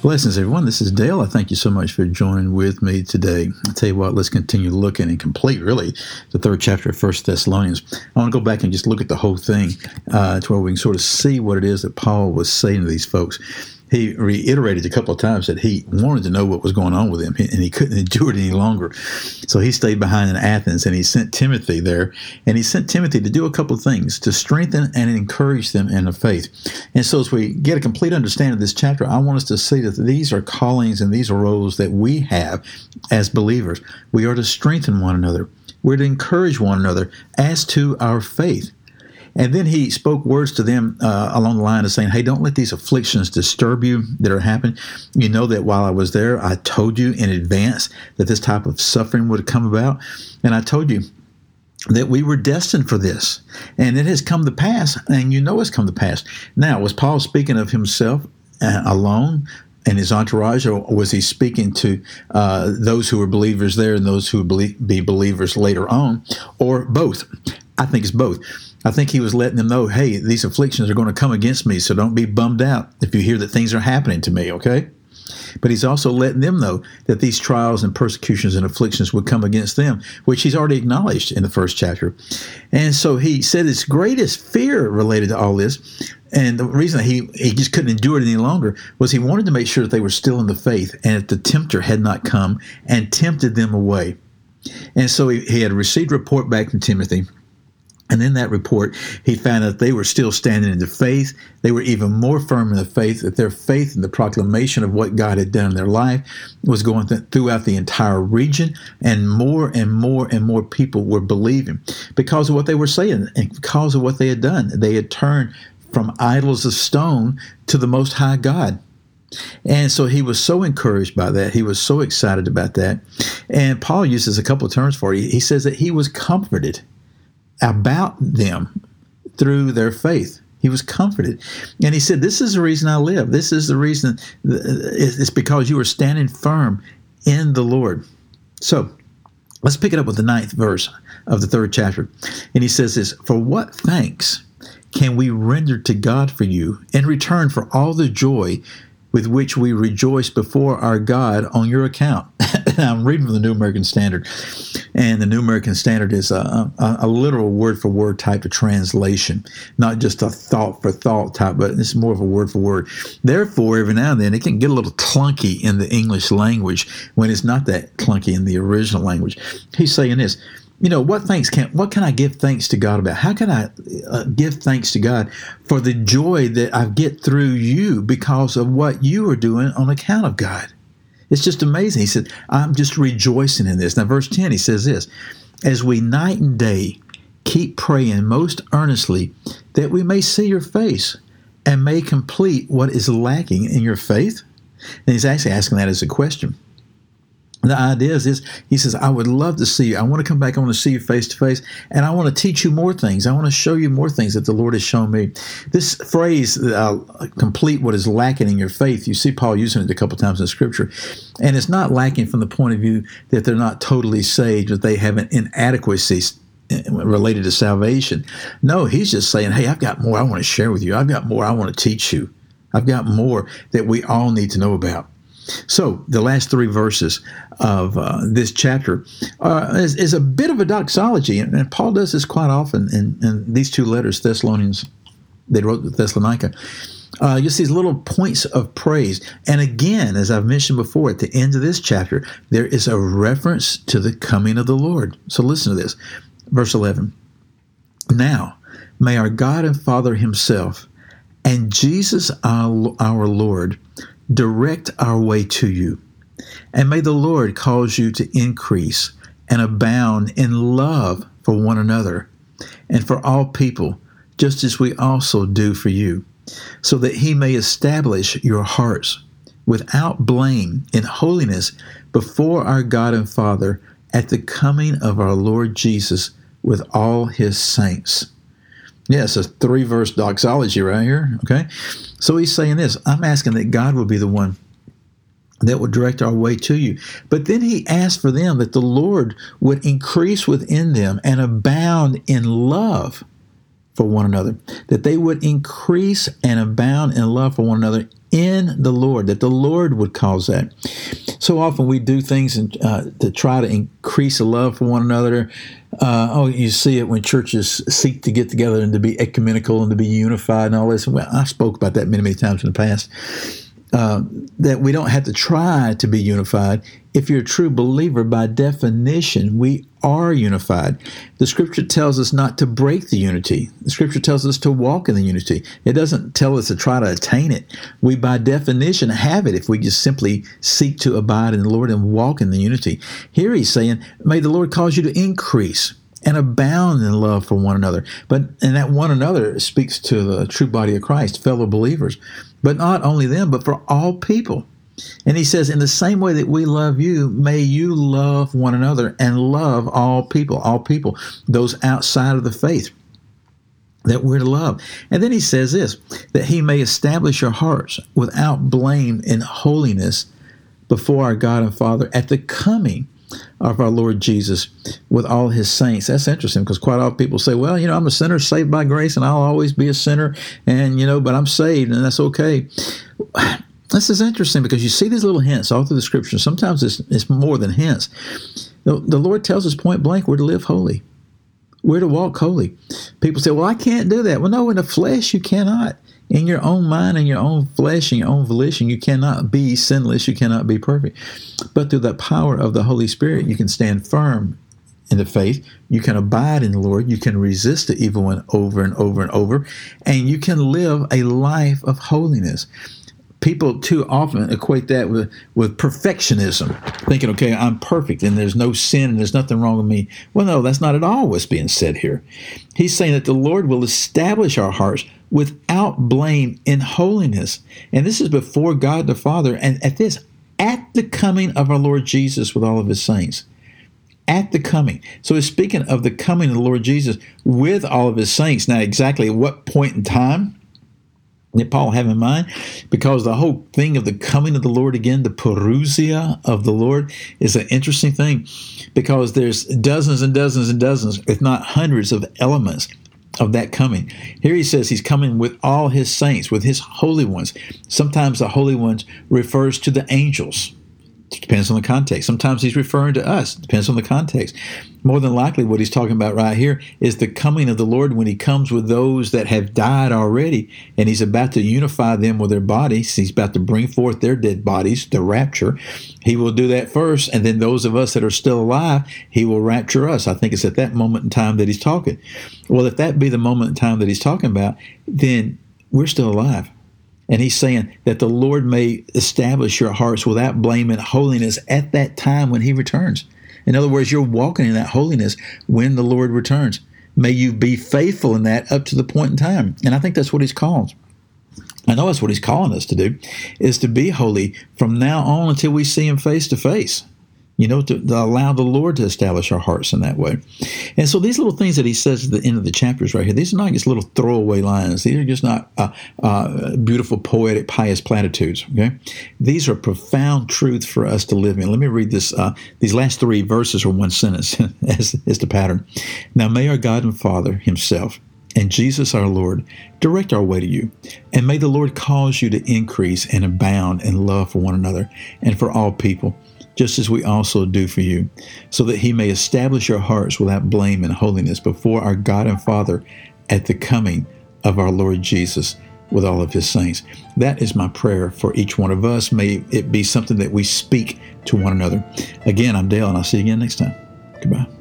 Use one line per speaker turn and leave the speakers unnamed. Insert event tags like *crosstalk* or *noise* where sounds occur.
Blessings, everyone. This is Dale. I thank you so much for joining with me today. I'll tell you what, let's continue looking and complete, really, the third chapter of First Thessalonians. I want to go back and just look at the whole thing uh, to where we can sort of see what it is that Paul was saying to these folks he reiterated a couple of times that he wanted to know what was going on with him and he couldn't *laughs* endure it any longer. So he stayed behind in Athens and he sent Timothy there. And he sent Timothy to do a couple of things to strengthen and encourage them in the faith. And so, as we get a complete understanding of this chapter, I want us to see that these are callings and these are roles that we have as believers. We are to strengthen one another, we're to encourage one another as to our faith. And then he spoke words to them uh, along the line of saying, Hey, don't let these afflictions disturb you that are happening. You know that while I was there, I told you in advance that this type of suffering would come about. And I told you that we were destined for this. And it has come to pass, and you know it's come to pass. Now, was Paul speaking of himself uh, alone? and his entourage, or was he speaking to uh, those who were believers there and those who would be believers later on, or both? I think it's both. I think he was letting them know, hey, these afflictions are going to come against me, so don't be bummed out if you hear that things are happening to me, okay? But he's also letting them know that these trials and persecutions and afflictions would come against them, which he's already acknowledged in the first chapter. And so he said his greatest fear related to all this, and the reason he, he just couldn't endure it any longer was he wanted to make sure that they were still in the faith and that the tempter had not come and tempted them away. And so he, he had received report back from Timothy and in that report, he found that they were still standing in the faith. They were even more firm in the faith, that their faith in the proclamation of what God had done in their life was going th- throughout the entire region. And more and more and more people were believing because of what they were saying and because of what they had done. They had turned from idols of stone to the Most High God. And so he was so encouraged by that. He was so excited about that. And Paul uses a couple of terms for it. He says that he was comforted about them through their faith. He was comforted. And he said, This is the reason I live. This is the reason. Uh, it's because you are standing firm in the Lord. So let's pick it up with the ninth verse of the third chapter. And he says this For what thanks can we render to God for you in return for all the joy with which we rejoice before our God on your account. *laughs* I'm reading from the New American Standard, and the New American Standard is a, a, a, literal word for word type of translation, not just a thought for thought type, but it's more of a word for word. Therefore, every now and then it can get a little clunky in the English language when it's not that clunky in the original language. He's saying this you know what thanks can what can i give thanks to god about? How can i uh, give thanks to god for the joy that i get through you because of what you are doing on account of god? It's just amazing. He said i'm just rejoicing in this. Now verse 10 he says this as we night and day keep praying most earnestly that we may see your face and may complete what is lacking in your faith. And he's actually asking that as a question the idea is this. He says i would love to see you. I want to come back. I want to see you face to face and i want to teach you more things. I want to show you more things that the lord has shown me. This phrase uh, complete what is lacking in your faith. You see paul using it a couple times in scripture and it's not lacking from the point of view that they're not totally saved that they have an inadequacy related to salvation. No he's just saying hey i've got more i want to share with you. I've got more i want to teach you. I've got more that we all need to know about so, the last three verses of uh, this chapter uh, is, is, a bit of a doxology, and, and Paul does this quite often in, in, these two letters, Thessalonians, they wrote Thessalonica. Uh, see these little points of praise. And again, as I've mentioned before, at the end of this chapter, there is a reference to the coming of the Lord. So listen to this. Verse 11. Now, may our God and Father Himself and Jesus our Lord direct our way to you. And may the Lord cause you to increase and abound in love for one another and for all people, just as we also do for you, so that he may establish your hearts without blame in holiness before our God and Father at the coming of our Lord Jesus with all his saints. Yeah, it's a three verse doxology right here. Okay. So he's saying this I'm asking that God will be the one that would direct our way to you. But then he asked for them that the Lord would increase within them and abound in love for one another, that they would increase and abound in love for one another in the Lord, that the Lord would cause that. So often we do things in, uh, to try to increase a love for one another. Uh, oh, you see it when churches seek to get together and to be ecumenical and to be unified and all this. Well, I spoke about that many, many times in the past. Uh, that we don't have to try to be unified. If you're a true believer, by definition, we are unified. The scripture tells us not to break the unity. The scripture tells us to walk in the unity. It doesn't tell us to try to attain it. We, by definition, have it if we just simply seek to abide in the Lord and walk in the unity. Here he's saying, May the Lord cause you to increase and abound in love for one another. But and that one another speaks to the true body of Christ, fellow believers. But not only them, but for all people. And he says, in the same way that we love you, may you love one another and love all people, all people, those outside of the faith that we're to love. And then he says this that he may establish your hearts without blame in holiness before our God and Father at the coming of our Lord Jesus with all his saints. That's interesting because quite often people say, well, you know, I'm a sinner saved by grace and I'll always be a sinner and, you know, but I'm saved and that's okay. *sighs* This is interesting because you see these little hints all through the scripture. Sometimes it's, it's more than hints. The, the Lord tells us point blank we're to live holy. We're to walk holy. People say, well, I can't do that. Well, no, in the flesh, you cannot in your own mind and your own flesh and your own volition, you cannot be sinless, you cannot be perfect. But through the power of the Holy Spirit, you can stand firm in the faith. You can abide in the Lord. You can resist the evil one over and over and over. And you can live a life of holiness people too often equate that with, with perfectionism, thinking, okay, I'm perfect and there's no sin and there's nothing wrong with me. Well, no, that's not at all what's being said here. He's saying that the Lord will establish our hearts without blame in holiness. And this is before God the Father. And at this, at the coming of our Lord Jesus with all of his saints. At the coming. So he's speaking of the coming of the Lord Jesus with all of his saints. Now, exactly at what point in time? that Paul have in mind? Because the whole thing of the coming of the Lord again, the parousia of the Lord, is an interesting thing because there's dozens and dozens and dozens, if not hundreds, of elements of that coming. Here he says he's coming with all his saints, with his holy ones. Sometimes the holy ones refers to the angels. Depends on the context. Sometimes he's referring to us. Depends on the context. More than likely, what he's talking about right here is the coming of the Lord when he comes with those that have died already, and he's about to unify them with their bodies. He's about to bring forth their dead bodies, the rapture. He will do that first, and then those of us that are still alive, he will rapture us. I think it's at that moment in time that he's talking. Well, if that be the moment in time that he's talking about, then we're still alive. And he's saying that the Lord may establish your hearts without blame and holiness at that time when he returns. In other words, you're walking in that holiness when the Lord returns. May you be faithful in that up to the point in time. And I think that's what he's called. I know that's what he's calling us to do, is to be holy from now on until we see him face to face you know, to, to, allow the Lord to establish our hearts in that way. And so these little things that he says at the end of the chapters right here, these are not just little throwaway lines. These are just not uh, uh, beautiful, poetic, pious platitudes. Okay, these are profound truths for us to live in. Let me read this. Uh, these last three verses are one sentence *laughs* as, as the pattern. Now may our God and Father Himself and Jesus our Lord direct our way to you. And may the Lord cause you to increase and abound in love for one another and for all people just as we also do for you, so that he may establish your hearts without blame and holiness before our God and Father at the coming of our Lord Jesus with all of his saints. That is my prayer for each one of us. May it be something that we speak to one another. Again, I'm Dale, and I'll see you again next time. Goodbye.